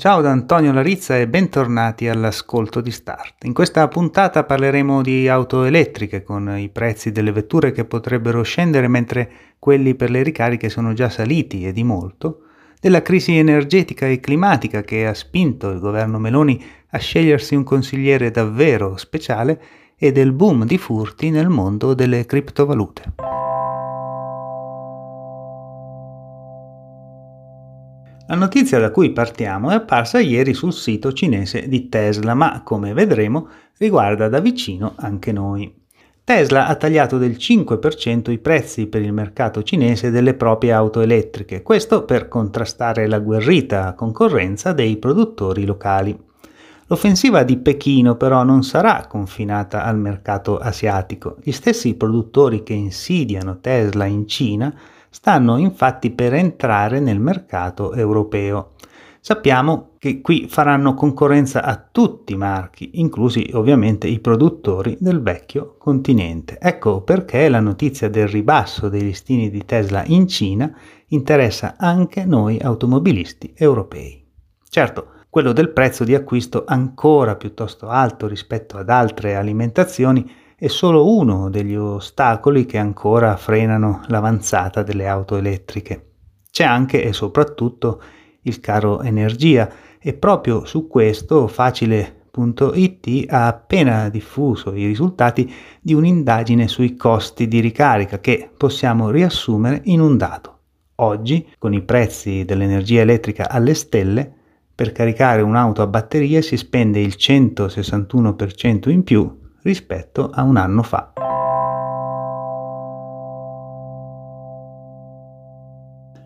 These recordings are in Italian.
Ciao da Antonio Larizza e bentornati all'ascolto di Start. In questa puntata parleremo di auto elettriche con i prezzi delle vetture che potrebbero scendere mentre quelli per le ricariche sono già saliti e di molto, della crisi energetica e climatica che ha spinto il governo Meloni a scegliersi un consigliere davvero speciale e del boom di furti nel mondo delle criptovalute. La notizia da cui partiamo è apparsa ieri sul sito cinese di Tesla, ma come vedremo riguarda da vicino anche noi. Tesla ha tagliato del 5% i prezzi per il mercato cinese delle proprie auto elettriche, questo per contrastare la guerrita concorrenza dei produttori locali. L'offensiva di Pechino però non sarà confinata al mercato asiatico. Gli stessi produttori che insidiano Tesla in Cina stanno infatti per entrare nel mercato europeo. Sappiamo che qui faranno concorrenza a tutti i marchi, inclusi ovviamente i produttori del vecchio continente. Ecco perché la notizia del ribasso dei listini di Tesla in Cina interessa anche noi automobilisti europei. Certo, quello del prezzo di acquisto ancora piuttosto alto rispetto ad altre alimentazioni è solo uno degli ostacoli che ancora frenano l'avanzata delle auto elettriche. C'è anche e soprattutto il caro energia e proprio su questo facile.it ha appena diffuso i risultati di un'indagine sui costi di ricarica che possiamo riassumere in un dato. Oggi, con i prezzi dell'energia elettrica alle stelle, per caricare un'auto a batterie si spende il 161% in più rispetto a un anno fa.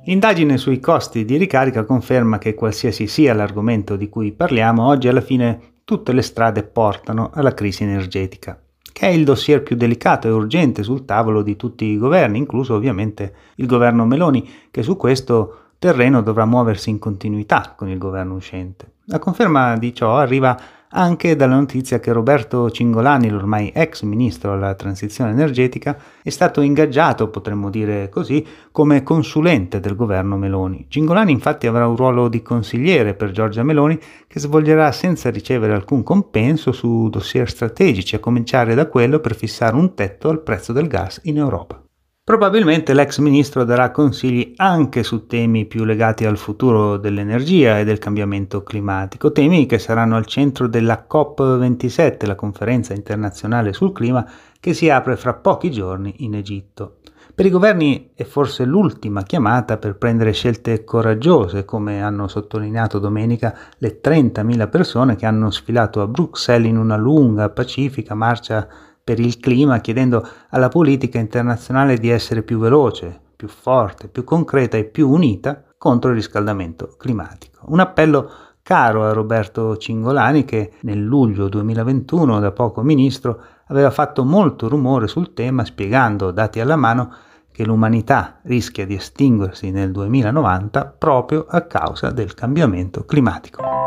L'indagine sui costi di ricarica conferma che qualsiasi sia l'argomento di cui parliamo, oggi alla fine tutte le strade portano alla crisi energetica, che è il dossier più delicato e urgente sul tavolo di tutti i governi, incluso ovviamente il governo Meloni, che su questo terreno dovrà muoversi in continuità con il governo uscente. La conferma di ciò arriva anche dalla notizia che Roberto Cingolani, l'ormai ex ministro alla transizione energetica, è stato ingaggiato, potremmo dire così, come consulente del governo Meloni. Cingolani infatti avrà un ruolo di consigliere per Giorgia Meloni che svolgerà senza ricevere alcun compenso su dossier strategici, a cominciare da quello per fissare un tetto al prezzo del gas in Europa. Probabilmente l'ex ministro darà consigli anche su temi più legati al futuro dell'energia e del cambiamento climatico, temi che saranno al centro della COP27, la conferenza internazionale sul clima che si apre fra pochi giorni in Egitto. Per i governi è forse l'ultima chiamata per prendere scelte coraggiose, come hanno sottolineato domenica le 30.000 persone che hanno sfilato a Bruxelles in una lunga, pacifica marcia per il clima chiedendo alla politica internazionale di essere più veloce, più forte, più concreta e più unita contro il riscaldamento climatico. Un appello caro a Roberto Cingolani che nel luglio 2021 da poco ministro aveva fatto molto rumore sul tema spiegando, dati alla mano, che l'umanità rischia di estinguersi nel 2090 proprio a causa del cambiamento climatico.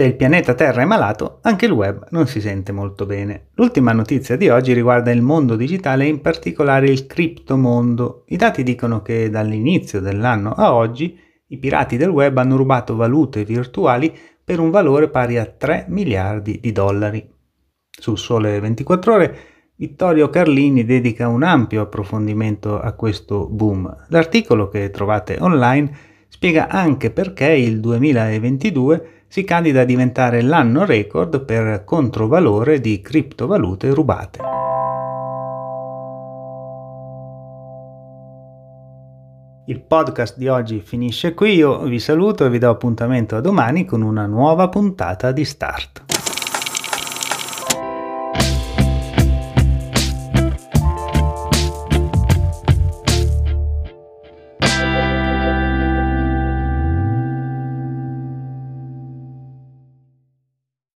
Se il pianeta Terra è malato, anche il web non si sente molto bene. L'ultima notizia di oggi riguarda il mondo digitale e in particolare il criptomondo. I dati dicono che dall'inizio dell'anno a oggi i pirati del web hanno rubato valute virtuali per un valore pari a 3 miliardi di dollari. Sul Sole 24 ore Vittorio Carlini dedica un ampio approfondimento a questo boom. L'articolo che trovate online spiega anche perché il 2022 si candida a diventare l'anno record per controvalore di criptovalute rubate. Il podcast di oggi finisce qui, io vi saluto e vi do appuntamento a domani con una nuova puntata di Start.